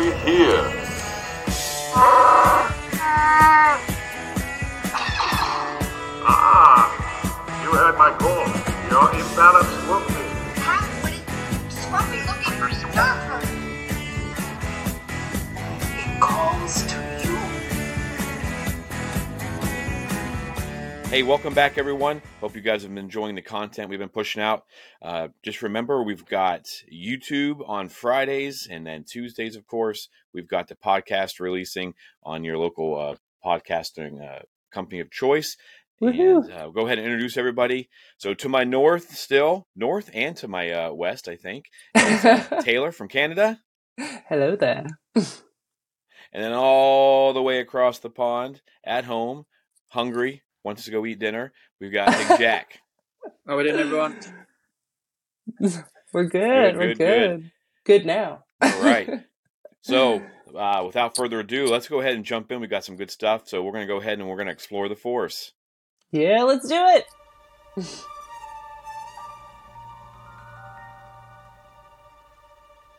we hear? Ah, you heard my call. You're imbalanced, Swampy. Hey, welcome back, everyone. Hope you guys have been enjoying the content we've been pushing out. Uh, just remember, we've got YouTube on Fridays, and then Tuesdays, of course, we've got the podcast releasing on your local uh, podcasting uh, company of choice. Woohoo. And uh, go ahead and introduce everybody. So, to my north, still north, and to my uh, west, I think, is uh, Taylor from Canada, Hello there. and then all the way across the pond, at home, hungry, wants to go eat dinner. We've got Big Jack. How we doing, everyone? We're Good, good. We're good, good. good. Good now. All right. So, uh, without further ado, let's go ahead and jump in. We've got some good stuff, so we're going to go ahead and we're going to explore the force. Yeah, let's do it.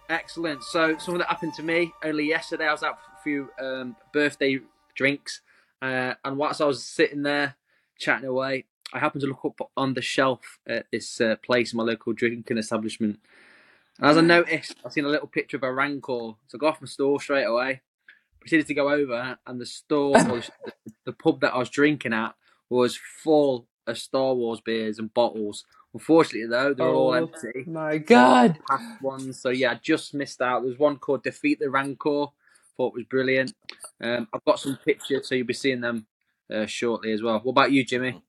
Excellent. So, something that happened to me only yesterday, I was out for a few um, birthday drinks, uh, and whilst I was sitting there chatting away, I happened to look up on the shelf at this uh, place, my local drinking establishment. And as I noticed, I seen a little picture of a Rancor. So I got off my store straight away, proceeded to go over, and the store, or the, the pub that I was drinking at, was full of Star Wars beers and bottles. Unfortunately, though, they were all Oh. empty My God. past ones. So yeah, I just missed out. There's one called Defeat the Rancor. Thought was brilliant. Um, I've got some pictures, so you'll be seeing them uh, shortly as well. What about you, Jimmy?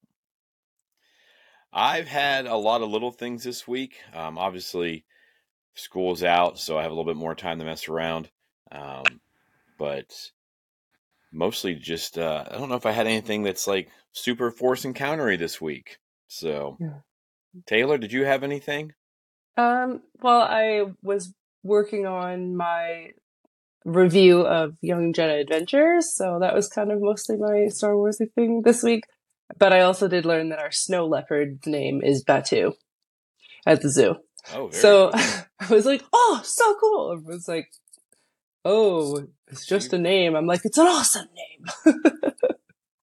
I've had a lot of little things this week. Um, obviously, school's out, so I have a little bit more time to mess around. Um, but mostly just, uh, I don't know if I had anything that's like super force encountery this week. So, Yeah. Taylor, did you have anything? Um, well, I was working on my review of Young Jedi Adventures, so that was kind of mostly my Star Warsy thing this week. But I also did learn that our snow leopard's name is Batu at the zoo. Oh, So cool. I was like, "Oh, so cool!" It was like, "Oh, it's just a name." I'm like, "It's an awesome name."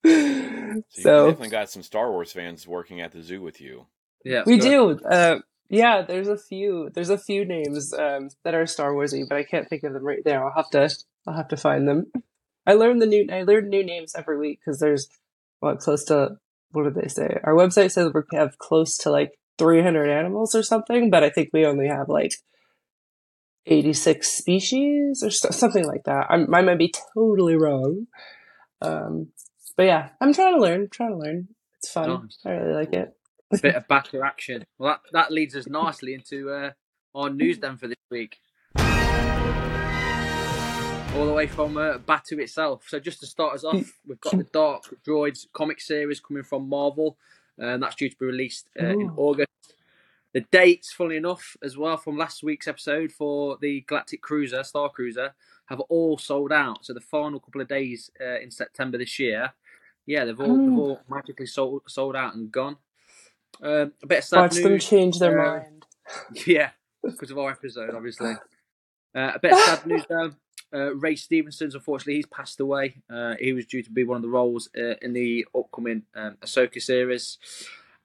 So you so definitely got some Star Wars fans working at the zoo with you. Yeah, we go. do. Uh, yeah, there's a few. There's a few names um, that are Star Warsy, but I can't think of them right now. I'll have to. I'll have to find them. I learn the new. I learn new names every week because there's what close to. What did they say? Our website says we have close to like 300 animals or something, but I think we only have like 86 species or so, something like that. I'm, I might be totally wrong. Um, but yeah, I'm trying to learn. Trying to learn. It's fun. Nice. I really like it. Bit of backer action. Well, that, that leads us nicely into uh, our news then for this week. All the way from uh, Batuu itself. So just to start us off, we've got the Dark Droids comic series coming from Marvel, and that's due to be released uh, in August. The dates, funnily enough, as well from last week's episode for the Galactic Cruiser, Star Cruiser, have all sold out. So the final couple of days uh, in September this year, yeah, they've all, they've all magically sold sold out and gone. Um, a bit of sad Watch them news. change their uh, mind. Yeah, because of our episode, obviously. Uh, a bit of sad news though. Uh, Ray Stevenson's unfortunately he's passed away. Uh, he was due to be one of the roles uh, in the upcoming um, Ahsoka series,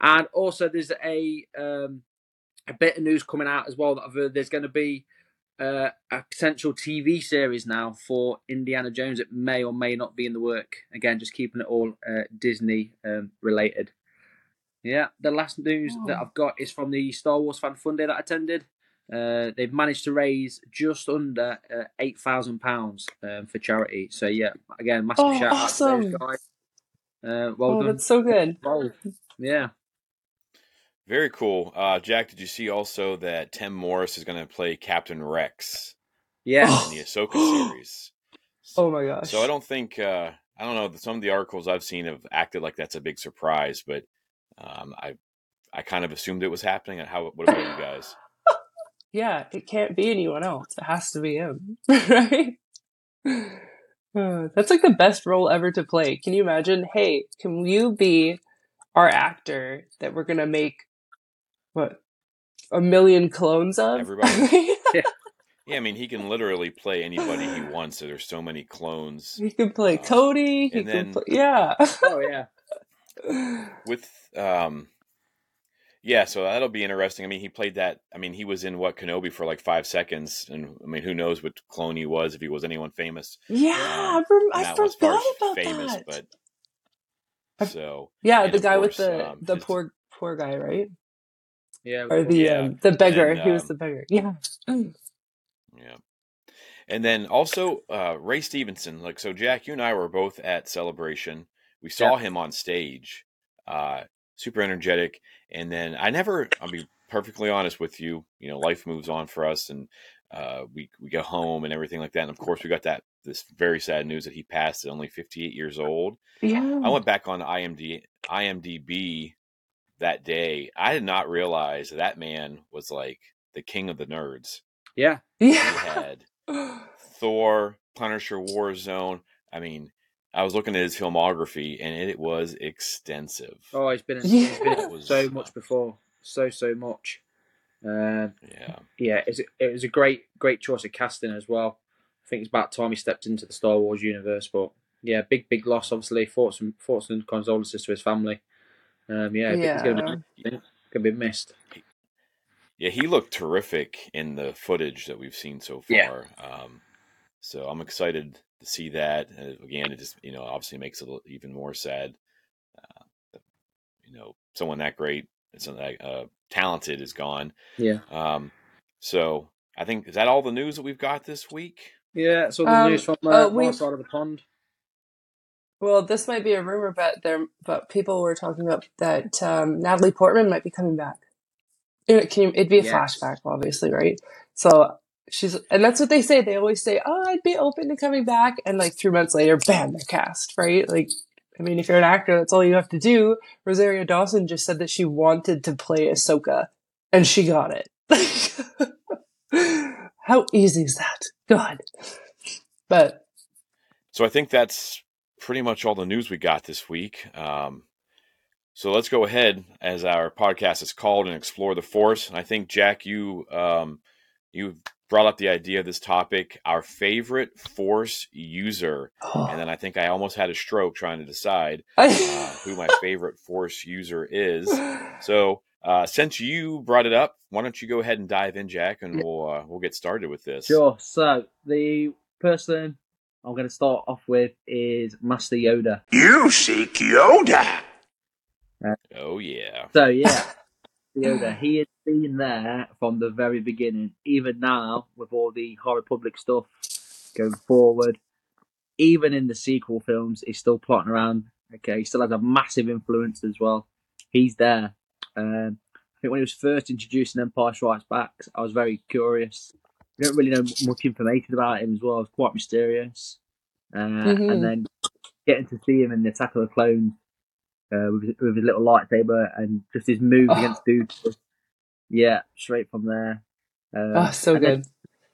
and also there's a um, a bit of news coming out as well that I've heard there's going to be uh, a potential TV series now for Indiana Jones. It may or may not be in the work. Again, just keeping it all uh, Disney um, related. Yeah, the last news that Oh. I've got is from the Star Wars Fan Fun Day that I attended. Uh, they've managed to raise just under uh, eight thousand pounds um, for charity. So yeah, again, massive Oh, shout out to awesome. those guys. Uh, well oh, done. that's so good. Well, yeah. Very cool. Uh, Jack, did you see also that Tim Morris is going to play Captain Rex Yeah. in the Ahsoka series? Oh my gosh. So I don't think uh, I don't know. Some of the articles I've seen have acted like that's a big surprise, but um, I I kind of assumed it was happening. And how? What about you guys? Yeah, it can't be anyone else. It has to be him, right? Uh, That's like the best role ever to play. Can you imagine? Hey, can you be our actor that we're gonna make what a million clones of? Everybody? Yeah, I mean, he can literally play anybody he wants. So there's so many clones. He can play Uh, Cody. He can then- play, yeah. Oh yeah. with um yeah so that'll be interesting i mean he played that i mean he was in what kenobi for like five seconds and i mean who knows what clone he was if he was anyone famous yeah, I, rem- And I forgot about famous that. but I- so yeah, the guy course, with the um, the his- poor poor guy, right? Yeah. Or the Yeah, um, the beggar. and, he was um, the beggar. Yeah. yeah and then also uh ray stevenson like so jack you and i were both at celebration we saw Yeah. him on stage uh super energetic and then i never i'll be perfectly honest with you you know life moves on for us and uh we we go home and everything like that and of course we got that this very sad news that he passed at only 58 years old Yeah. i went back on imd imdb that day i did not realize that man was like the king of the nerds Yeah. he Yeah. had Thor, Punisher, Warzone. I mean, I was looking at his filmography and it was extensive. Oh, he's been in, he's been in was- so much before. So so much. Uh, Yeah. yeah, it's, it was a great great choice of casting as well. I think it's about time he stepped into the Star Wars universe. But yeah, big big loss. Obviously, thoughts and thoughts and condolences to his family. Um, yeah, Yeah. gonna be, gonna be missed. Yeah, he looked terrific in the footage that we've seen so Yeah. far. Um, so I'm excited to see that. And again, it just, you know, obviously makes it even more sad. Uh, that, you know, someone that great, someone that uh, talented is gone. Yeah, Um, so I think, is that all the news that we've got this week? yeah. That's all the Um, news from uh, uh, we- side of the pond. Well, this might be a rumor, but there, but people were talking about that um, Natalie Portman might be coming back. It came. It'd be a Yes. flashback, obviously, right? So she's, and that's what they say. They always say, "Oh, I'd be open to coming back," and like three months later, bam, they're cast, right? Like, I mean, if you're an actor, that's all you have to do. Rosario Dawson just said that she wanted to play Ahsoka, and she got it. How easy is that? God. But So I think that's pretty much all the news we got this week. Um, so let's go ahead, as our podcast is called, and explore the Force. And I think Jack, you um, you brought up the idea of this topic, our favorite Force user, and then I think I almost had a stroke trying to decide uh, who my favorite Force user is. So uh, since you brought it up, why don't you go ahead and dive in, Jack, and we'll uh, we'll get started with this. Sure. So the person I'm going to start off with is Master Yoda. You seek Yoda. Oh yeah. So yeah, Yoda. He has been there from the very beginning. Even now, with all the High Republic stuff going forward, even in the sequel films, he's still plotting around. Okay, he still has a massive influence as well. He's there. Um, I think when he was first introduced in Empire Strikes Back, I was very curious. We don't really know much information about him as well. It's quite mysterious. Uh, Mhm. And then getting to see him in the Attack of the Clones uh, with, his, with his little lightsaber and just his moves Oh. against dudes. Yeah, straight from there. Uh, oh, so good.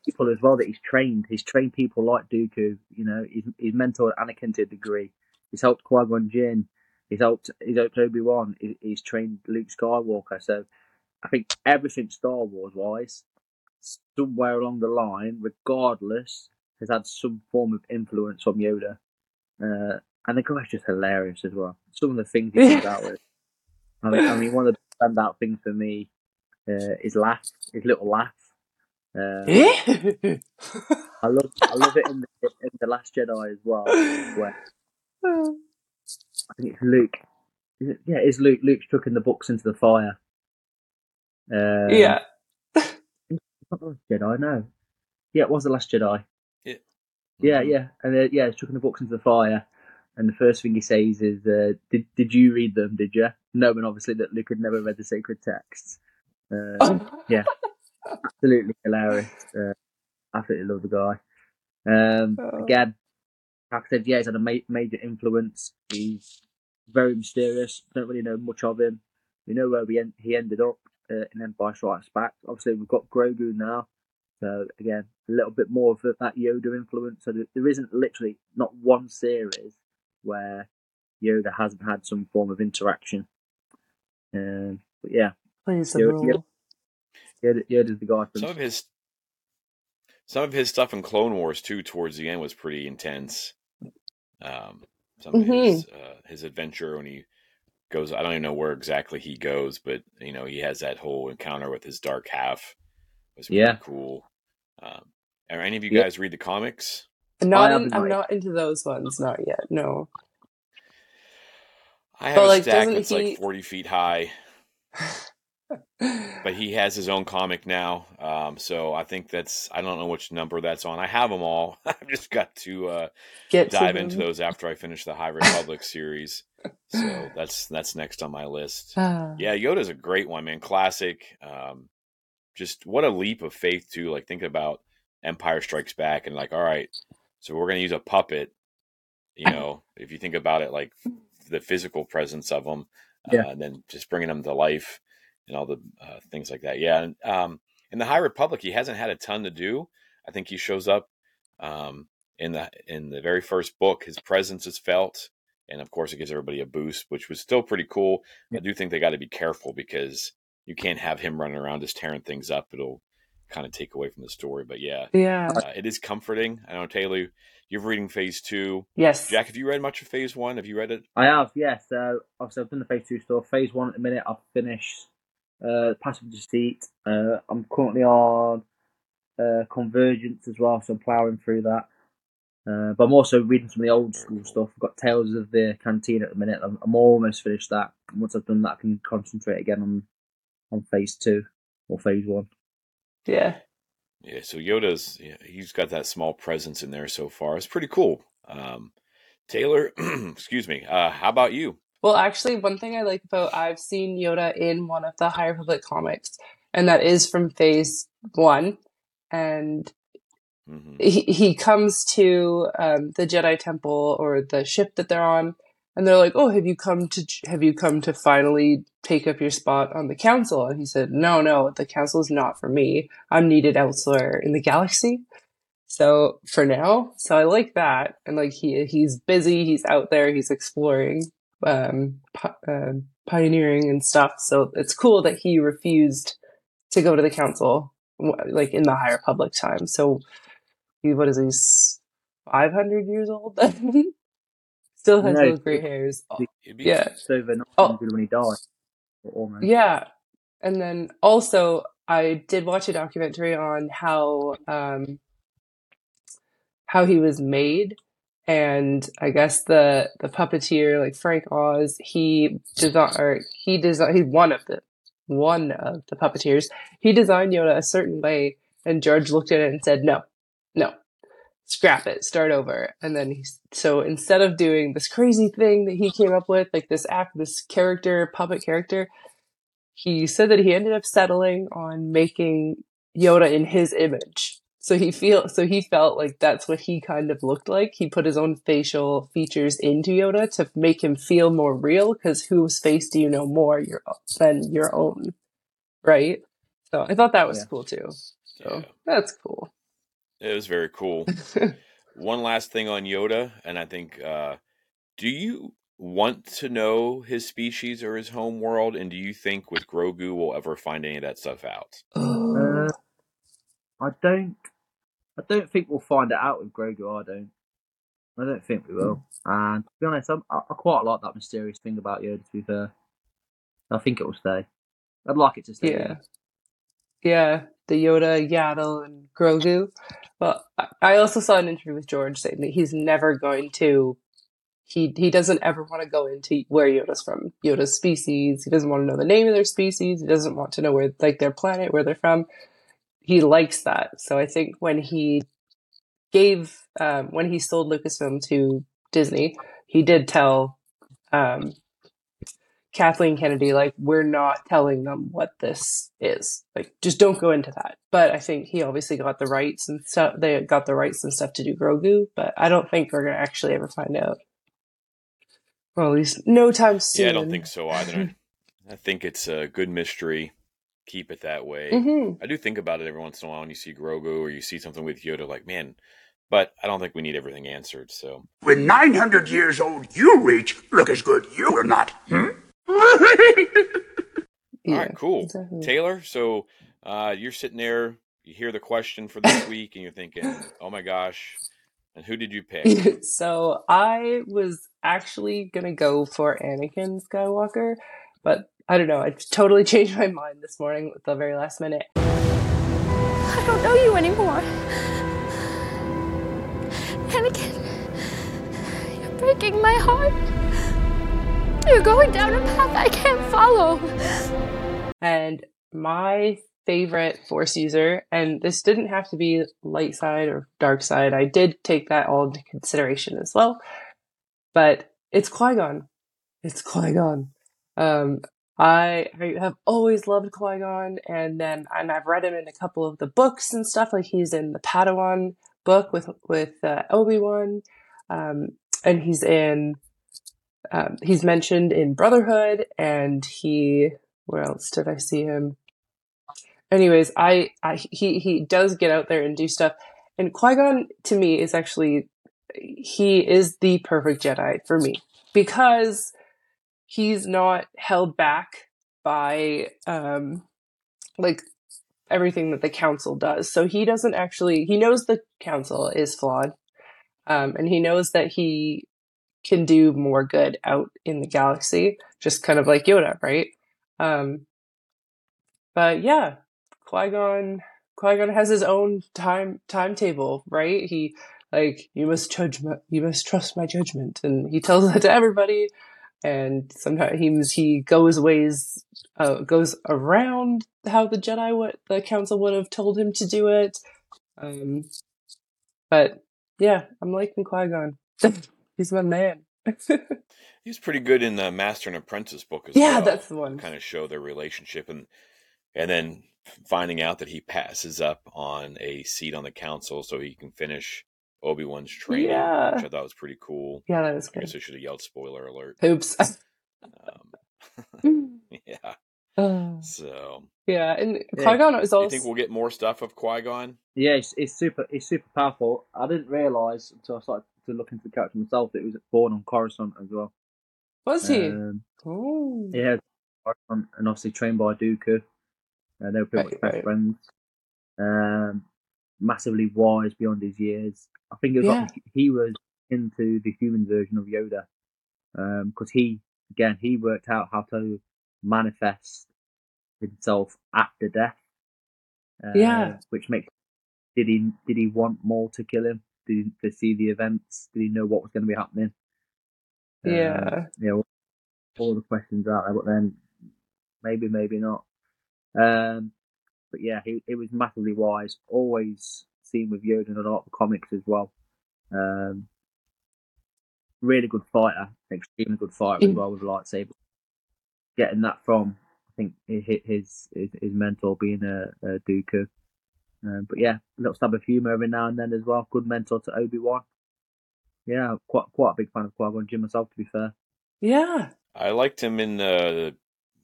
People as well that he's trained. He's trained people like Dooku. You know, he's, he's mentored Anakin to a degree. He's helped Qui Gon Jinn. He's helped. He's helped Obi Wan. He, he's trained Luke Skywalker. So I think everything Star Wars wise, somewhere along the line, regardless, has had some form of influence from Yoda. Uh, and the guy's just hilarious as well. Some of the things he comes out with. I mean, I mean, one of the standout things for me uh, is laugh, his little laugh. Uh, I love, I love it in the, in the Last Jedi as well, where I think it's Luke. Is it, yeah, it's Luke. Luke's chucking the books into the fire. Um, yeah. not the Last Jedi, no. Yeah, it was the Last Jedi. Yeah. Yeah, yeah, and uh, yeah, he's chucking the books into the fire, and the first thing he says is, uh, "Did did you read them? Did you?" Knowing obviously that Luke had never read the sacred texts. Uh, absolutely hilarious. Uh, absolutely love the guy. Um, Oh. again, like I said, yeah, he's had a ma- major influence. He's very mysterious. Don't really know much of him. We know where we en- he ended up uh, in Empire Strikes Back. Obviously, we've got Grogu now. So again, a little bit more of that Yoda influence. So there isn't literally not one series where Yoda hasn't had some form of interaction. Um, but yeah, Plays the Yeah, role. Yoda, Yoda's the guy. For Some of his some of his stuff in Clone Wars too, towards the end, was pretty intense. Um, some of his uh, his adventure when he goes, I don't even know where exactly he goes, but you know he has that whole encounter with his dark half. It was pretty Yeah. cool. Um, are any of you Yeah. guys read the comics? Not in, I'm not into those ones. Not yet. No. I have But, a like, stack that's he- like forty feet high, but he has his own comic now. Um, so I think that's I don't know which number that's on. I have them all. I've just got to uh, Get dive to into those after I finish the High Republic series. So that's that's next on my list. Ah. Yeah, Yoda's a great one, man. Classic. Um, just what a leap of faith too. Like think about Empire Strikes Back and like, all right, so we're gonna use a puppet. You know, if you think about it, like the physical presence of them, Yeah. uh, and then just bringing them to life and all the uh, things like that. Yeah, and um, in the High Republic, he hasn't had a ton to do. I think he shows up um, in the in the very first book. His presence is felt, and of course, it gives everybody a boost, which was still pretty cool. I do think they got to be careful because you can't have him running around just tearing things up. It'll kind of take away from the story. But yeah, Yeah. uh, it is comforting. I know Taylor, you're reading Phase Two. Yes. Jack, have you read much of Phase One? Have you read it? I have, Yes, So obviously I've done the phase two stuff. Phase one at the minute I've finished uh Path of Deceit. Uh I'm currently on uh Convergence as well, so I'm ploughing through that. Uh, but I'm also reading some of the old school stuff. I've got Tales of the Canteen at the minute. I'm, I'm almost finished that. And once I've done that, I can concentrate again on on phase two or phase one. Yeah. Yeah, so Yoda's yeah, he's got that small presence in there so far. It's pretty cool. Um, Taylor, excuse me. Uh, how about you? Well, actually, one thing I like about I've seen Yoda in one of the High Republic comics, and that is from Phase One, and hmm he he comes to um, the Jedi Temple or the ship that they're on, and they're like, "Oh, have you come to have you come to finally take up your spot on the council?" And he said, "No, no, the council is not for me. I'm needed elsewhere in the galaxy." So for now, so I like that, and like he he's busy, he's out there, he's exploring, um, pi- uh, pioneering and stuff. So it's cool that he refused to go to the council, like in the High Republic time. So he what is he five hundred years old? Still has No, those gray hairs. Be- Yeah, over 900 Oh. when he died. Almost. yeah. And then also, I did watch a documentary on how um, how he was made, and I guess the the puppeteer, like Frank Oz, he designed or he designed he's one of the one of the puppeteers. He designed Yoda a certain way, and George looked at it and said, "No, no, scrap it, start over." And then he so instead of doing this crazy thing that he came up with, like this act, this character, puppet character, he said that he ended up settling on making Yoda in his image. So he feel so he felt like that's what he kind of looked like. He put his own facial features into Yoda to make him feel more real. Because whose face do you know more your, than your own, right? So I thought that was Yeah. cool too. So yeah, that's cool. It was very cool. One last thing on Yoda, and I think, uh, do you want to know his species or his home world? And do you think with Grogu we'll ever find any of that stuff out? Uh, I don't. I don't think we'll find it out with Grogu. I don't. I don't think we will. And to be honest, I'm, I, I quite like that mysterious thing about Yoda. To be fair, I think it will stay. I'd like it to stay. Yeah. Yeah, the Yoda, Yaddle, and Grogu. I- I also saw an interview with George saying that he's never going to. He he doesn't ever want to go into where Yoda's from. Yoda's species. He doesn't want to know the name of their species. He doesn't want to know where like their planet, where they're from. He likes that. So I think when he gave um, when he sold Lucasfilm to Disney, he did tell um, Kathleen Kennedy, like, we're not telling them what this is. Like, just don't go into that. But I think he obviously got the rights and stuff. They got the rights and stuff to do Grogu, but I don't think we're going to actually ever find out. Well, at least no time soon. Yeah, I don't think so either. I, I think it's a good mystery. Keep it that way. hmm I do think about it every once in a while when you see Grogu or you see something with Yoda, like, man, but I don't think we need everything answered. So, When 900 years old you reach, look as good you will not. Hmm? Yeah, all right, cool. exactly. Taylor, so uh, you're sitting there, you hear the question for this week and you're thinking, "Oh my gosh!" And who did you pick? so I was actually gonna go for Anakin Skywalker, but I don't know. I totally changed my mind this morning at the very last minute. I don't know you anymore. Anakin, you're breaking my heart. You're going down a path I can't follow. And my favorite Force user, and this didn't have to be light side or dark side. I did take that all into consideration as well. But it's Qui Gon. It's Qui Gon. Um, I, I have always loved Qui Gon, and then and I've read him in a couple of the books and stuff. Like he's in the Padawan book with with uh, Obi Wan, um, and he's in um, he's mentioned in Brotherhood, and he where else did I see him? Anyways, I, I he he does get out there and do stuff, and Qui Gon to me is actually he is the perfect Jedi for me because he's not held back by um like everything that the council does. So he doesn't actually he knows the council is flawed. Um and he knows that he can do more good out in the galaxy, just kind of like Yoda, right? Um but yeah, Qui-Gon Qui-Gon has his own time timetable, right? He like you must judge my, you must trust my judgment and he tells that to everybody and sometimes he he goes ways uh, goes around how the Jedi what the council would have told him to do it. Um, but yeah, I'm liking Qui Gon. He's my man. He's pretty good in the Master and Apprentice book as Yeah, well. Yeah, that's the one. Kind of show their relationship and and then finding out that he passes up on a seat on the council so he can finish Obi Wan's training, Yeah. which I thought was pretty cool. yeah, that is I guess good. I should have yelled spoiler alert. Oops. Um, yeah. Uh, So, yeah, and Qui Gon is do you think we'll get more stuff of Qui Gon? Yeah, it's, it's super. It's super powerful. I didn't realise until I started to look into the character myself it was born on Coruscant as well. was he? Um, oh, yeah, Coruscant, and obviously trained by Dooku. Uh, they were pretty Right, much best right. friends. Um, massively wise beyond his years. I think it was Yeah. like he was into the human version of Yoda, because he again he worked out how to manifest himself after death. Uh, Yeah. which makes did he did he want more to kill him? Did he to see the events? Did he know what was going to be happening? Uh, yeah, you know, all the questions out there, but then maybe, maybe not. Um, but yeah, he, he was massively wise. Always seen with Yoda in a lot of comics as well. Um, really good fighter, extremely good fighter as well with lightsaber. Getting that from, I think, hi- his his, his mentor being a, a Dooku. Um, but yeah, a little stab of humour every now and then as well. Good mentor to Obi Wan. Yeah, quite quite a big fan of Qui Gon Jinn myself, to be fair. yeah. I liked him in uh,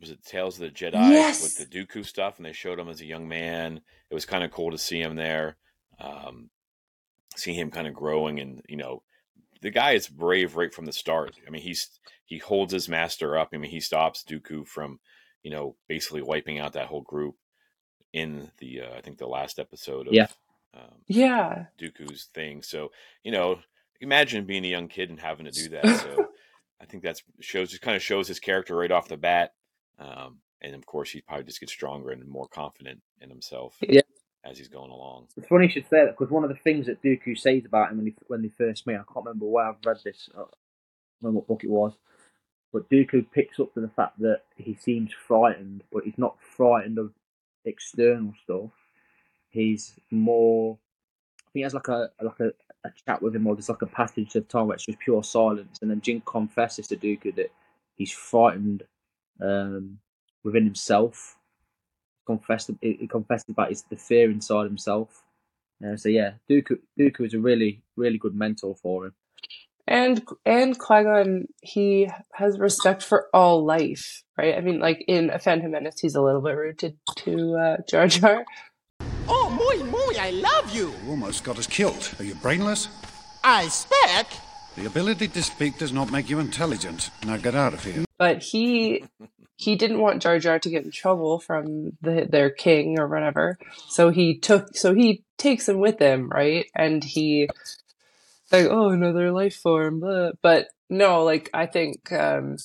was it Tales of the Jedi Yes. with the Dooku stuff, and they showed him as a young man. It was kind of cool to see him there, um, see him kind of growing, and you know, the guy is brave right from the start. I mean, he's he holds his master up. I mean, he stops Dooku from, you know, basically wiping out that whole group in the uh, I think the last episode of Yeah. um, Yeah, Dooku's thing. So, you know, imagine being a young kid and having to do that. So, I think that's shows just kind of shows his character right off the bat. Um, and of course, he probably just gets stronger and more confident in himself Yeah. as he's going along. It's funny you should say that because one of the things that Dooku says about him when he when they first meet, I can't remember where I've read this, I don't remember what book it was, but Dooku picks up to the fact that he seems frightened, but he's not frightened of external stuff. He's more. I think he has like a like a, a chat with him, or there's like a passage of time where it's just pure silence, and then Jinn confesses to Dooku that he's frightened um, within himself. Confessed, he confessed about his the fear inside himself. Uh, so yeah, Dooku Dooku is a really really good mentor for him. And and Qui Gon he has respect for all life, right? I mean, like in A Phantom Menace, he's a little bit rude to to uh, Jar Jar. Oh, muy, muy, I love you. You almost got us killed. Are you brainless? I speak. The ability to speak does not make you intelligent. Now get out of here. but he he didn't want Jar Jar to get in trouble from the, their king or whatever. So he took so he takes him with him, right? And he like oh another life form, blah. but no, like I think um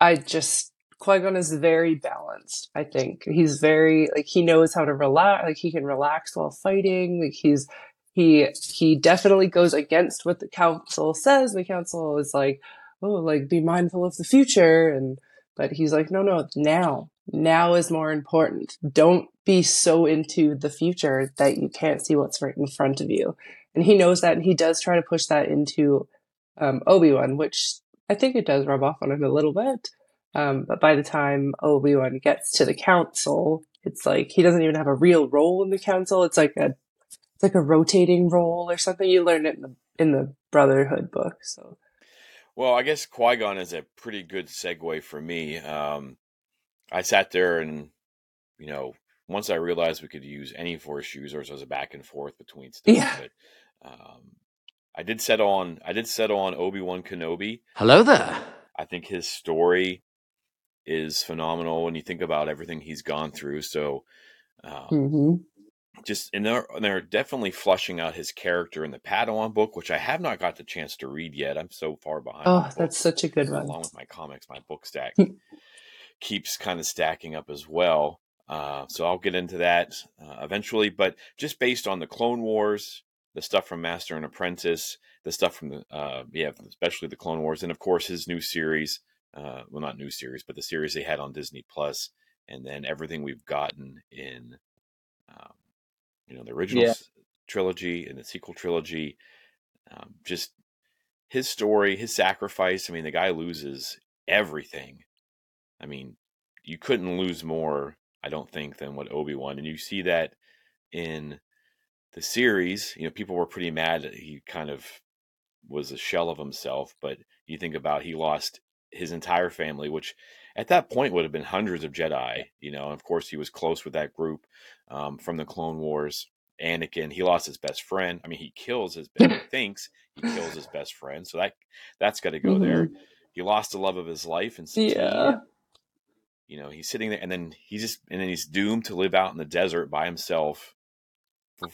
I just Qui Gon is very balanced. I think he's very like he knows how to relax. Like he can relax while fighting. Like he's he he definitely goes against what the council says. The council is like, oh, like be mindful of the future, and but he's like, no, no, now, now is more important. Don't be so into the future that you can't see what's right in front of you. And he knows that, and he does try to push that into um, Obi Wan, which I think it does rub off on him a little bit. Um, but by the time Obi Wan gets to the council, it's like he doesn't even have a real role in the council. It's like a it's like a rotating role or something. You learn it in the in the Brotherhood book. So, well, I guess Qui Gon is a pretty good segue for me. Um, I sat there and you know once I realized we could use any Force users as a back and forth between stuff. Yeah. But, um, I did settle on I did settle on Obi Wan Kenobi. Hello there. I think his story is phenomenal when you think about everything he's gone through. So, um, hmm just and they're and they're definitely flushing out his character in the Padawan book, which I have not got the chance to read yet. I'm so far behind. oh, that's such a good one. along with my comics. My book stack keeps kind of stacking up as well. Uh, so I'll get into that uh, eventually. But just based on the Clone Wars, the stuff from Master and Apprentice, the stuff from the uh, yeah, especially the Clone Wars, and of course his new series. Uh, well, not new series, but the series they had on Disney Plus, and then everything we've gotten in, um, you know, the original Yeah. trilogy and the sequel trilogy. Um, just his story, his sacrifice. I mean, the guy loses everything. I mean, you couldn't lose more, I don't think, than what Obi Wan, and you see that in the series. You know, people were pretty mad that he kind of was a shell of himself, but you think about he lost his entire family, which at that point would have been hundreds of Jedi. You know, and of course he was close with that group um, from the Clone Wars. Anakin, he lost his best friend. I mean, he kills his best, he thinks he kills his best friend, so that that's got to go there. He lost the love of his life and. Yeah. You know, he's sitting there, and then he's just, and then he's doomed to live out in the desert by himself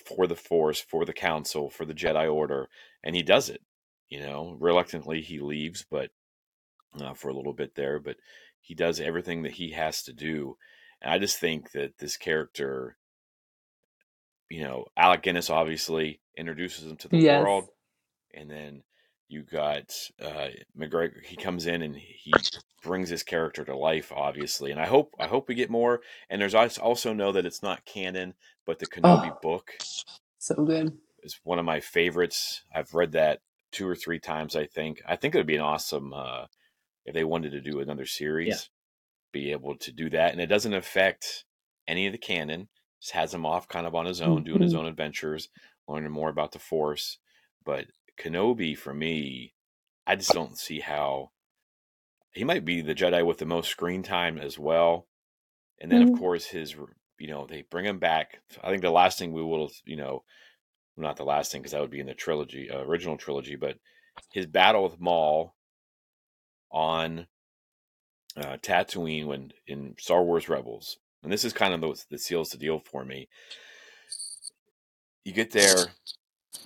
for, the Force, for the Council, for the Jedi Order, and he does it. You know, reluctantly he leaves, but uh, for a little bit there, but he does everything that he has to do. And I just think that this character, you know, Alec Guinness obviously introduces him to the Yes. world, and then you got uh, McGregor. He comes in and he brings his character to life, obviously. And I hope I hope we get more. And there's als- also know that it's not canon, but the Kenobi Oh. book So good. is one of my favorites. I've read that two or three times. I think. I think it would be an awesome uh, if they wanted to do another series, be able to do that, and it doesn't affect any of the canon. Just has him off kind of on his own, doing his Mhm. own adventures, learning more about the Force. But Kenobi, for me, I just don't see how he might be the Jedi with the most screen time as well. And then, of Mhm. course, his you know they bring him back. I think the last thing we will, you know, not the last thing because that would be in the trilogy, uh, original trilogy, but his battle with Maul on uh, Tatooine when in Star Wars Rebels, and this is kind of the, the seals the deal for me. You get there,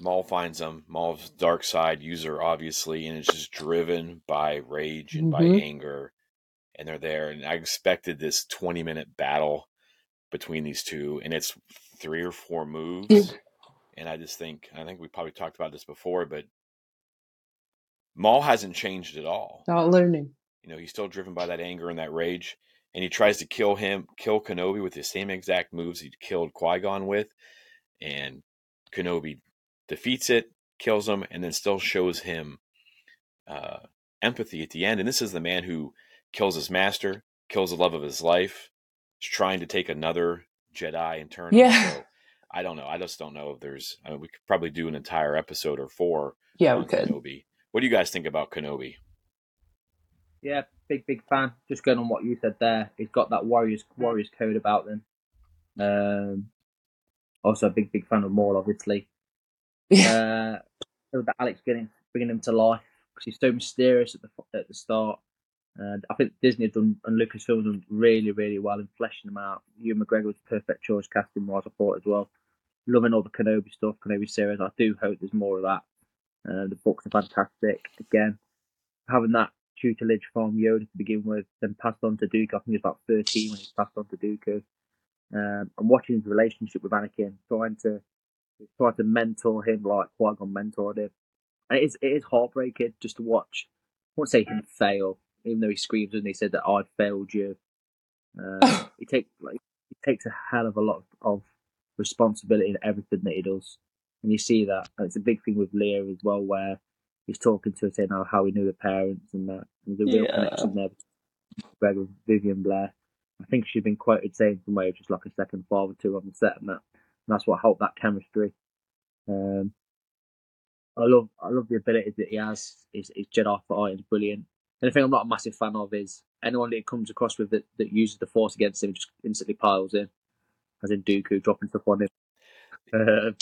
Maul finds him. Maul's dark side user, obviously, and it's just driven by rage and by Mhm. anger. And they're there, and I expected this twenty-minute battle between these two, and it's three or four moves. And I just think, I think we probably talked about this before, but Maul hasn't changed at all. Not learning. You know, he's still driven by that anger and that rage, and he tries to kill him, kill Kenobi with the same exact moves he killed Qui Gon with, and Kenobi defeats it, kills him, and then still shows him uh, empathy at the end. And this is the man who kills his master, kills the love of his life, trying to take another Jedi and turn him. Yeah. So I don't know. I just don't know if there's. I mean, we could probably do an entire episode or four Yeah, we on could. Kenobi. What do you guys think about Kenobi? Yeah, big big fan. Just going on what you said there, he's got that warriors warriors code about them. Um, also a big big fan of Maul, obviously. Yeah. Uh, so that Alec Guinness bringing him to life, because he's so mysterious at the at the start. And I think Disney have done and Lucasfilm done really, really well in fleshing them out. Ewan McGregor was perfect choice casting wise, I thought as well. Loving all the Kenobi stuff, Kenobi series. I do hope there's more of that. Uh, the books are fantastic. Again, having that tutelage from Yoda to begin with, then passed on to Dooku. I think he was about 13 when he passed on to Dooku. Um, and watching his relationship with Anakin, trying to trying to mentor him like Qui Gon mentored him. And it is, it is heartbreaking just to watch. I won't say him fail, even though he screams and he said that I failed you. Uh, he takes like he takes a hell of a lot of responsibility in everything that he does, and you see that. And it's a big thing with Leia as well, where he's talking to her saying how, how he knew the parents and that. There's a real Yeah. connection there between Greg and Vivien Blair. I think she's been quoted saying some way of just like a second father to her on the set and that. And that's what helped that chemistry. Um, I love I love the ability that he has. His, his Jedi fighting is brilliant. And the thing I'm not a massive fan of is anyone that he comes across with that, that uses the Force against him just instantly piles in, as in Dooku dropping stuff on him. Uh,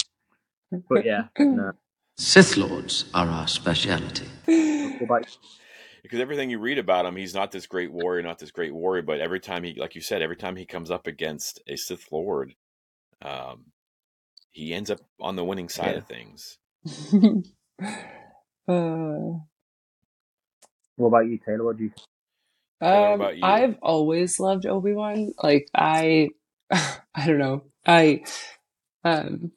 but yeah, no. Sith Lords are our speciality. Because everything you read about him, he's not this great warrior, not this great warrior. But every time he, like you said, every time he comes up against a Sith Lord, um, he ends up on the winning side Yeah. of things. uh, what about you, Taylor? What do you? Taylor, what Um, you? I've always loved Obi Wan. Like I, I don't know. I, um,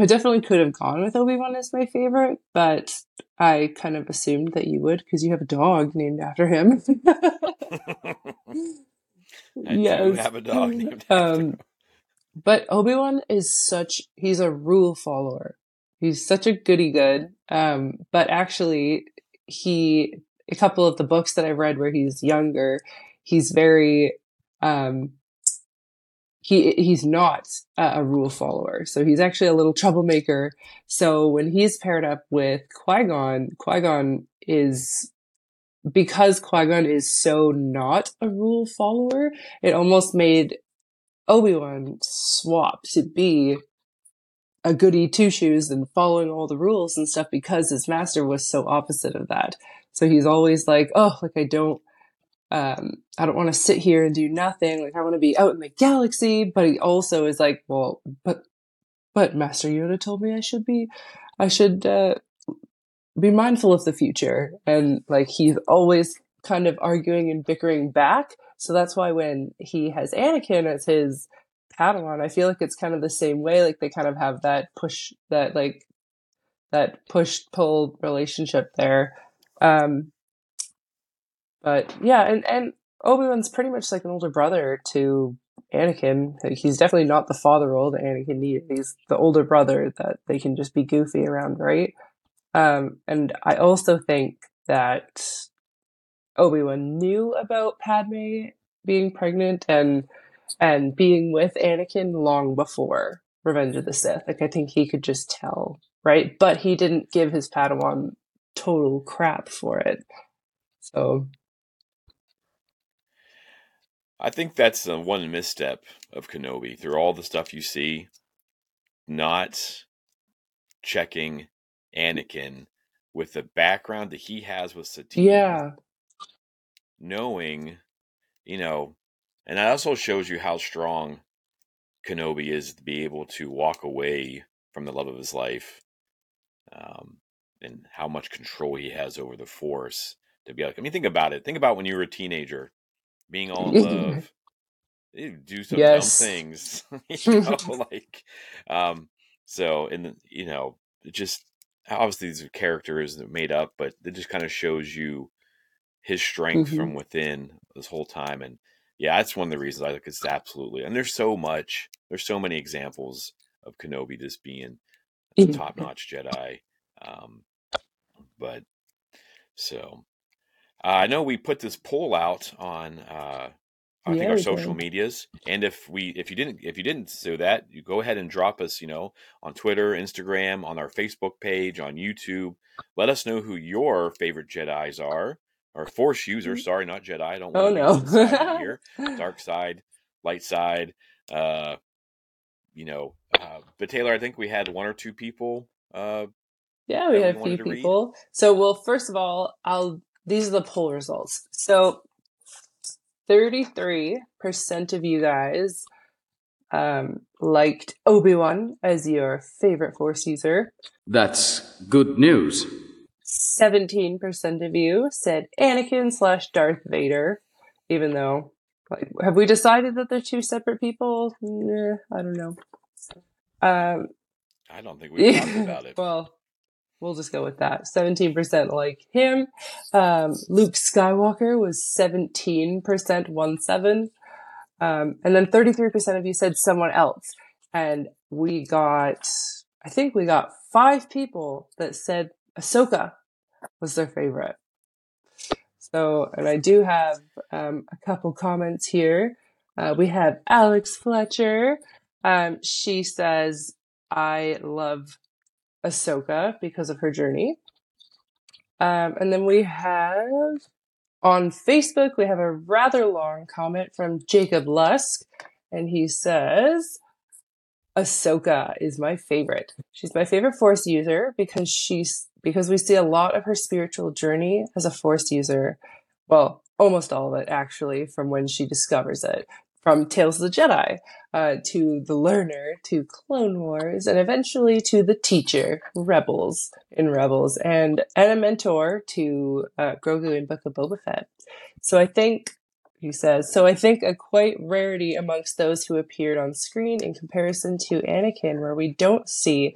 I definitely could have gone with Obi Wan as my favorite, but I kind of assumed that you would because you have a dog named after him. I do have a dog named after Um, but Obi Wan is such he's a rule follower. He's such a goody good. Um, but actually, he a couple of the books that I've read where he's younger, he's very um he he's not a, a rule follower. So he's actually a little troublemaker. So when he's paired up with Qui Gon, Qui Gon is because Qui Gon is so not a rule follower, it almost made Obi Wan swap to be a goody two shoes and following all the rules and stuff because his master was so opposite of that. So he's always like, oh, like I don't, um, I don't want to sit here and do nothing. Like I want to be out in the galaxy. But he also is like, well, but, but Master Yoda told me I should be, I should, uh, be mindful of the future. And like he's always kind of arguing and bickering back. So that's why when he has Anakin as his Padawan, I feel like it's kind of the same way. Like they kind of have that push, that like, that push pull relationship there. Um, but yeah, and, and Obi-Wan's pretty much like an older brother to Anakin. He's definitely not the father role that Anakin needed. He's the older brother that they can just be goofy around, right? Um, and I also think that Obi-Wan knew about Padme being pregnant and and being with Anakin long before Revenge of the Sith. Like I think he could just tell, right? But he didn't give his Padawan total crap for it. So I think that's the one misstep of Kenobi through all the stuff you see, not checking Anakin with the background that he has with Satine. yeah, knowing, you know, and that also shows you how strong Kenobi is to be able to walk away from the love of his life, um, and how much control he has over the Force. To be like, I mean, think about it. Think about when you were a teenager, being all in love. You do some Yes. dumb things, you know, like, um, so and you know, it just obviously these are characters made up, but it just kind of shows you his strength Mhm. from within this whole time. And yeah, that's one of the reasons I think it's absolutely. And there's so much, there's so many examples of Kenobi just being a Mhm. top notch Jedi. Um, but so uh, I know we put this poll out on uh, I think our social did. medias, and if we if you didn't if you didn't do that, you go ahead and drop us, you know, on Twitter, Instagram, on our Facebook page, on YouTube. Let us know who your favorite Jedi's are, or Force users. Sorry, not Jedi. I don't Oh, to no. be on the side here. Dark side, light side. Uh, you know, uh, but Taylor, I think we had one or two people uh, Yeah, we had a few to read? people. So, well, first of all, I'll these are the poll results. So, 33% of you guys um, liked Obi-Wan as your favorite Force user. That's good news. 17% of you said Anakin slash Darth Vader, even though, like, have we decided that they're two separate people? Nah, I don't know. Um, I don't think we talked about it. well, we'll just go with that. 17% like him. Um, Luke Skywalker was 17%, 1 7. Um, and then 33% of you said someone else. And we got, I think we got five people that said Ahsoka was their favorite. So, and I do have um, a couple comments here. Uh, we have Alex Fletcher. Um, she says, I love Ahsoka because of her journey. Um, and then we have on Facebook, we have a rather long comment from Jacob Lusk, and he says, Ahsoka is my favorite. She's my favorite Force user because she's because we see a lot of her spiritual journey as a Force user. Well, almost all of it actually, from when she discovers it, from Tales of the Jedi uh, to the Learner to Clone Wars, and eventually to the Teacher, Rebels in Rebels, and and a mentor to uh, Grogu in Book of Boba Fett. So I think he says, so I think a quite rarity amongst those who appeared on screen in comparison to Anakin, where we don't see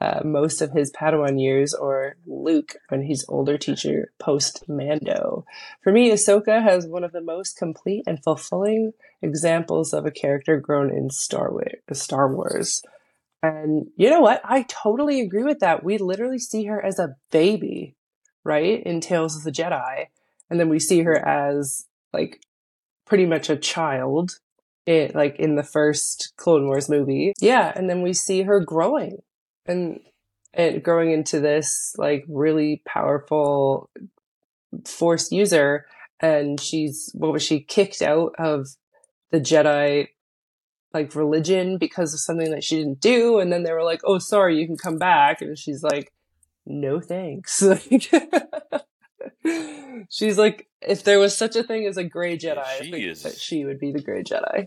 uh, most of his Padawan years or Luke when he's older teacher post Mando. For me, Ahsoka has one of the most complete and fulfilling examples of a character grown in Star Wars. Star Wars. And you know what? I totally agree with that. We literally see her as a baby, right? In Tales of the Jedi. And then we see her as like pretty much a child it, like in the first Clone Wars movie. Yeah, and then we see her growing and and growing into this like really powerful force user and she's what was she kicked out of the Jedi like religion because of something that she didn't do and then they were like, "Oh, sorry, you can come back." And she's like, "No, thanks." she's like if there was such a thing as a gray Jedi, I think is- that she would be the gray Jedi.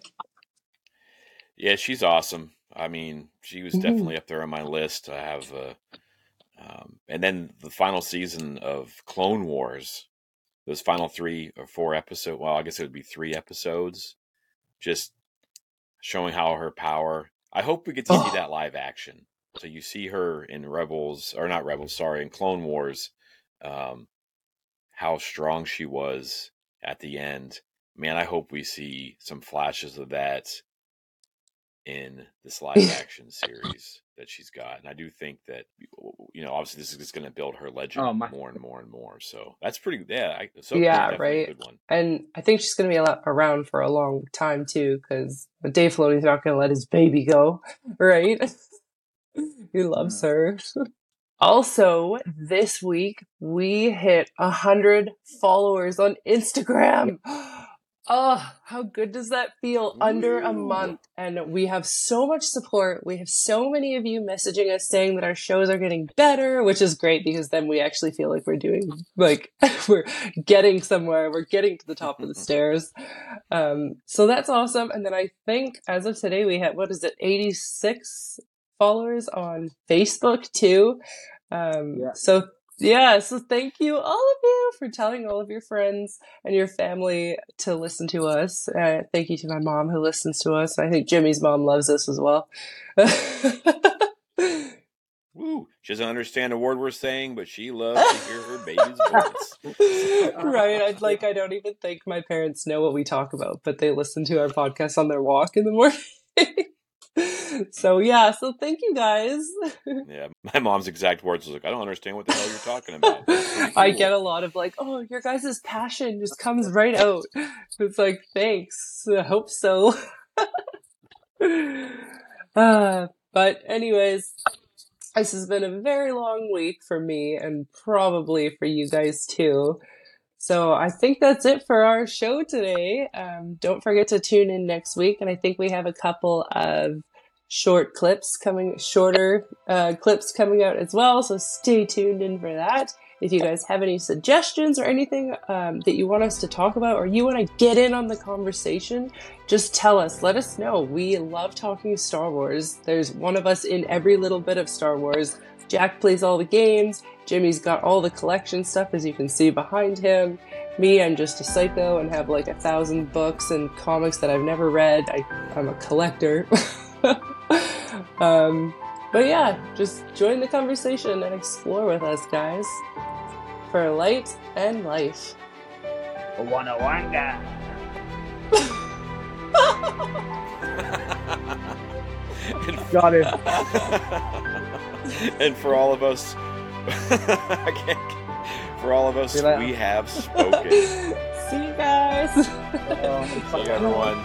Yeah, she's awesome. I mean, she was Mhm. definitely up there on my list. I have, uh, um, and then the final season of Clone Wars, those final three or four episodes. Well, I guess it would be three episodes, just showing how her power. I hope we get to see Oh. that live action. So you see her in Rebels, or not Rebels, sorry, in Clone Wars, um, how strong she was at the end. Man, I hope we see some flashes of that in this live action series that she's got. And I do think that, you know, obviously this is just going to build her legend Oh, more and more and more. So that's pretty, yeah. I, so yeah, right. good one. And I think she's going to be a lot around for a long time too, because Dave Filoni's not going to let his baby go, right? he loves mm. her. Also, this week we hit a hundred followers on Instagram. Oh, how good does that feel? Under a month, and we have so much support. We have so many of you messaging us saying that our shows are getting better, which is great because then we actually feel like we're doing like we're getting somewhere. We're getting to the top of the stairs. Um, so that's awesome. And then I think as of today, we have what is it, eighty six followers on Facebook too. Um, Yeah. so yeah, so thank you all of you for telling all of your friends and your family to listen to us. Uh, thank you to my mom who listens to us. I think Jimmy's mom loves us as well. Woo. She doesn't understand a word we're saying, but she loves to hear her baby's voice. right. I'd like I don't even think my parents know what we talk about, but they listen to our podcast on their walk in the morning. so yeah, so thank you guys. Yeah, my mom's exact words was like, I don't understand what the hell you're talking about. I get a lot of like, oh, your guys' passion just comes right out. It's like, thanks. I hope so. uh, but anyways, this has been a very long week for me and probably for you guys too. So I think that's it for our show today. Um, don't forget to tune in next week, and I think we have a couple of short clips coming, shorter uh, clips coming out as well. So stay tuned in for that. If you guys have any suggestions or anything um, that you want us to talk about, or you want to get in on the conversation, just tell us. Let us know. We love talking Star Wars. There's one of us in every little bit of Star Wars. Jack plays all the games. Jimmy's got all the collection stuff, as you can see behind him. Me, I'm just a psycho and have like a thousand books and comics that I've never read. I, I'm a collector. um, but yeah, just join the conversation and explore with us, guys. For light and life. Wanna wanga. Got it. and for all of us, I can't. For all of us, See you later. we have spoken. See you guys. Oh, See you, everyone.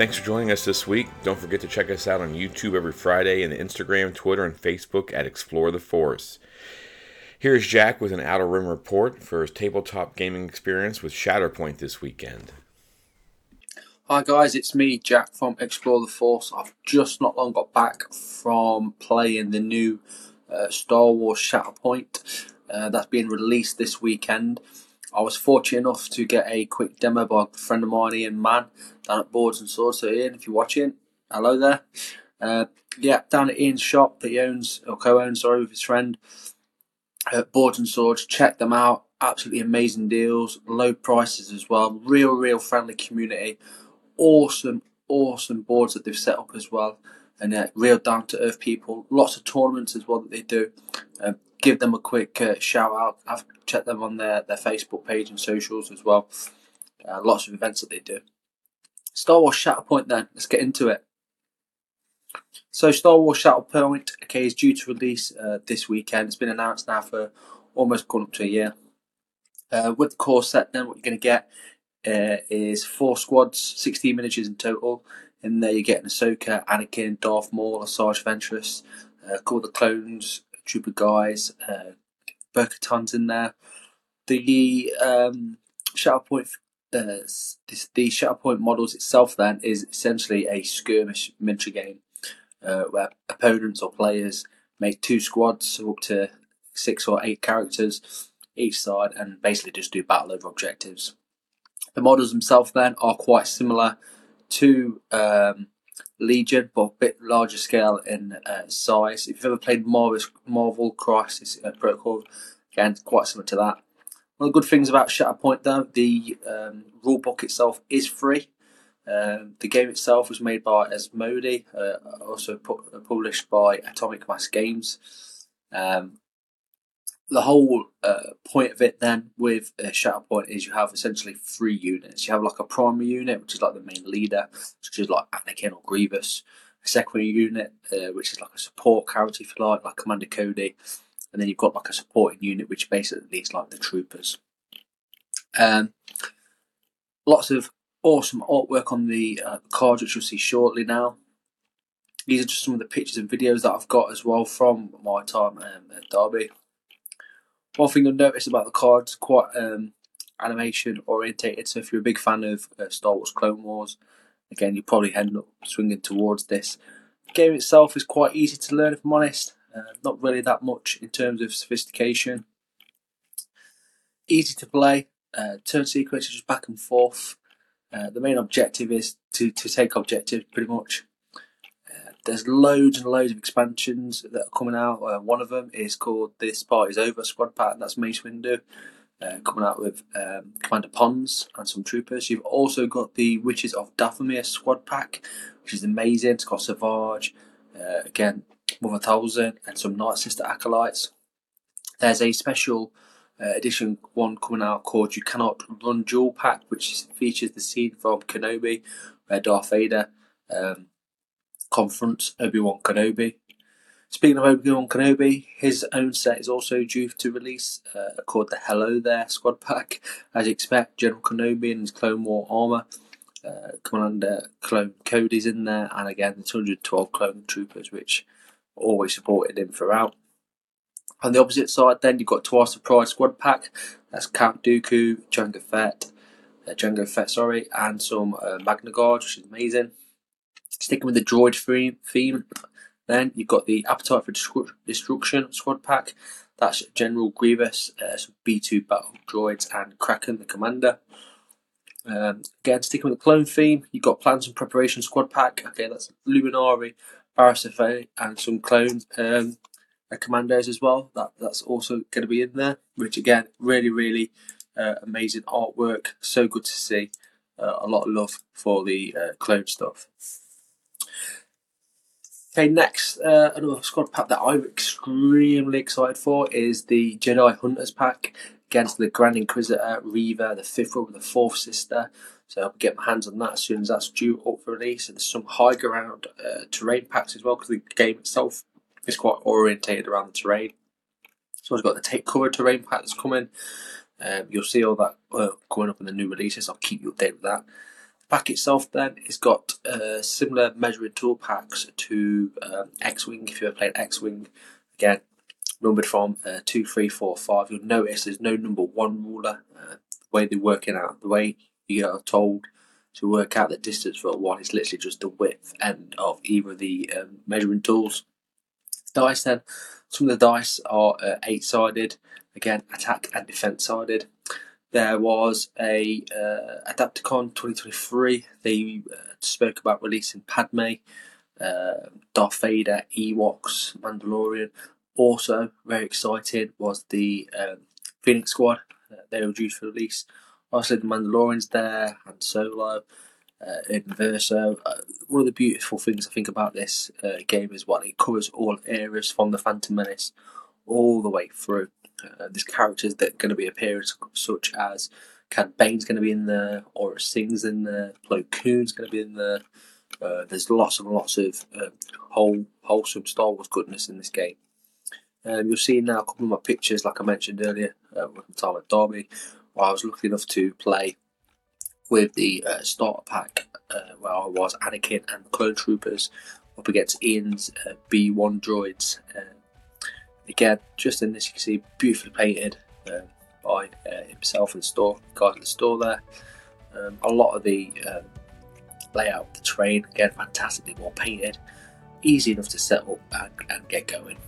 Thanks for joining us this week. Don't forget to check us out on YouTube every Friday and Instagram, Twitter, and Facebook at Explore the Force. Here's Jack with an Outer Rim report for his tabletop gaming experience with Shatterpoint this weekend. Hi guys, it's me, Jack from Explore the Force. I've just not long got back from playing the new uh, Star Wars Shatterpoint. Uh, that's being released this weekend. I was fortunate enough to get a quick demo by a friend of mine, Ian Mann, down at Boards and Swords. So Ian, if you're watching, hello there. Uh, yeah, down at Ian's shop that he owns, or co-owns, sorry, with his friend, uh, Boards and Swords. Check them out. Absolutely amazing deals, low prices as well. Real, real friendly community. Awesome, awesome boards that they've set up as well. And uh, real down to earth people. Lots of tournaments as well that they do. Uh, give them a quick uh, shout out. I've checked them on their, their Facebook page and socials as well. Uh, lots of events that they do. Star Wars Shatterpoint then. Let's get into it. So Star Wars Shatterpoint okay, is due to release uh, this weekend. It's been announced now for almost gone up to a year. Uh, with the core set, then what you're going to get uh, is four squads, 16 miniatures in total. In there, you're getting Ahsoka, Anakin, Darth Maul, Asajj Ventress, uh, called the clones, Trooper guys, uh, Bo-Katan's in there. The um, Shatterpoint, s- this, the Shatterpoint models itself then is essentially a skirmish miniature game uh, where opponents or players make two squads up to six or eight characters each side and basically just do battle over objectives. The models themselves then are quite similar to um, Legion, but a bit larger scale in uh, size. If you've ever played Marvel, Marvel Crisis uh, Protocol, again, quite similar to that. One of the good things about Shatterpoint, though, the um, rulebook itself is free. Um, the game itself was made by Asmodee, uh, also pu- published by Atomic Mass Games. Um, the whole uh, point of it then with uh, Shatterpoint is you have essentially three units. You have like a primary unit, which is like the main leader, such as like Anakin or Grievous. A secondary unit, uh, which is like a support character, if you like, like Commander Cody. And then you've got like a supporting unit, which basically is like the troopers. Um, lots of awesome artwork on the uh, cards, which you'll see shortly now. These are just some of the pictures and videos that I've got as well from my time um, at Derby. One thing you'll notice about the cards, quite um, animation orientated. So if you're a big fan of uh, Star Wars Clone Wars, again you probably end up swinging towards this. The game itself is quite easy to learn, if I'm honest. Uh, not really that much in terms of sophistication. Easy to play. Uh, turn sequence is just back and forth. Uh, the main objective is to, to take objectives pretty much. Uh, there's loads and loads of expansions that are coming out. Uh, one of them is called This Party's Over Squad Pack, that's Mace Windu. Uh, coming out with um, Commander Ponds and some troopers. You've also got the Witches of Dathomir squad pack, which is amazing. It's got Savage, again, Mother Talzin, and some Night Sister acolytes. There's a special uh, edition one coming out called You Cannot Run Duel Pack, which features the scene from Kenobi, where Darth Vader um, confronts Obi Wan Kenobi. Speaking of Obi Wan Kenobi, his own set is also due to release, uh, called the Hello There Squad Pack. As you expect, General Kenobi in his Clone War armor, uh, Commander Clone Cody's in there, and again the 212 Clone Troopers, which always supported him throughout. On the opposite side, then you've got twice the prize squad pack. That's Count Dooku, Jango Fett, uh, Jango Fett, sorry, and some uh, Magna Guard, which is amazing. Sticking with the droid theme, theme then you've got the Appetite for Destruction squad pack. That's General Grievous, uh, some B2 battle droids, and Kraken, the commander. Um, again, sticking with the clone theme, you've got Plans and Preparation squad pack. Okay, that's Luminara, Barriss and some clone um, uh, commandos as well. That That's also going to be in there, which again, really, really uh, amazing artwork. So good to see. Uh, a lot of love for the uh, clone stuff. Okay, next, uh, another squad pack that I'm extremely excited for is the Jedi Hunters pack against the Grand Inquisitor, Reva, the fifth brother, the fourth sister. So I'll get my hands on that as soon as that's due up for release. And there's some high ground uh, terrain packs as well because the game itself is quite orientated around the terrain. So I've got the Take Cover terrain pack that's coming. Um, you'll see all that uh, coming up in the new releases. I'll keep you updated with that pack itself then has got uh, similar measuring tool packs to um, X-Wing. If you ever played X-Wing, again numbered from uh, two, three, four, five. You'll notice there's no number one ruler. Uh, the way they're working out, the way you are told to work out the distance for one is literally just the width end of either of the um, measuring tools. Dice then, some of the dice are uh, eight sided. Again, attack and defense sided. There was a uh, Adepticon 2023. They uh, spoke about releasing Padme, uh, Darth Vader, Ewoks, Mandalorian. Also, very excited was the um, Phoenix Squad. Uh, they were due for release. Also, the Mandalorians there and Solo. Uh, in Verso. Uh, one of the beautiful things I think about this uh, game is what it covers all areas from the Phantom Menace all the way through. Uh, there's characters that are going to be appearing, such as Cad Bane's going to be in there, Aurra Sing's in there, Plo Koon's going to be in there. Uh, there's lots and lots of uh, whole, wholesome Star Wars goodness in this game. Um, you'll see now a couple of my pictures, like I mentioned earlier, uh, with time at I was lucky enough to play with the uh, starter pack, uh, where I was Anakin and the Clone Troopers up against Ian's uh, B1 droids. Uh, Again, just in this, you can see beautifully painted um, by uh, himself in the store, guys in the store there. Um, a lot of the um, layout of the terrain, again, fantastically well painted, easy enough to set up and, and get going.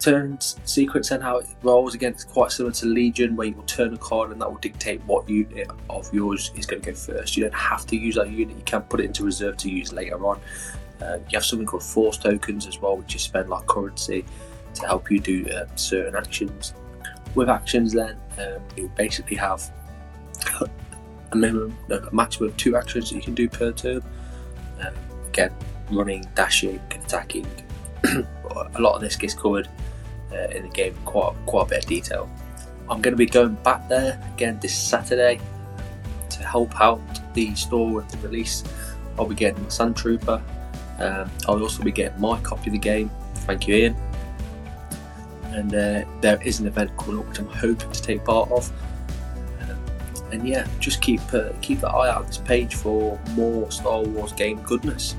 Turns sequence and how it rolls again, it's quite similar to Legion, where you will turn a card and that will dictate what unit of yours is going to go first. You don't have to use that unit, you can put it into reserve to use later on. Um, you have something called force tokens as well, which you spend like currency to help you do uh, certain actions. With actions, then um, you basically have a minimum, a maximum of two actions that you can do per turn. Um, again, running, dashing, attacking. a lot of this gets covered uh, in the game quite quite a bit of detail. I'm going to be going back there again this Saturday to help out the store with the release. I'll be getting the Sand Trooper um, I'll also be getting my copy of the game. Thank you, Ian. And uh, there is an event coming up which I'm hoping to take part of. Um, and yeah, just keep uh, keep the eye out on this page for more Star Wars game goodness.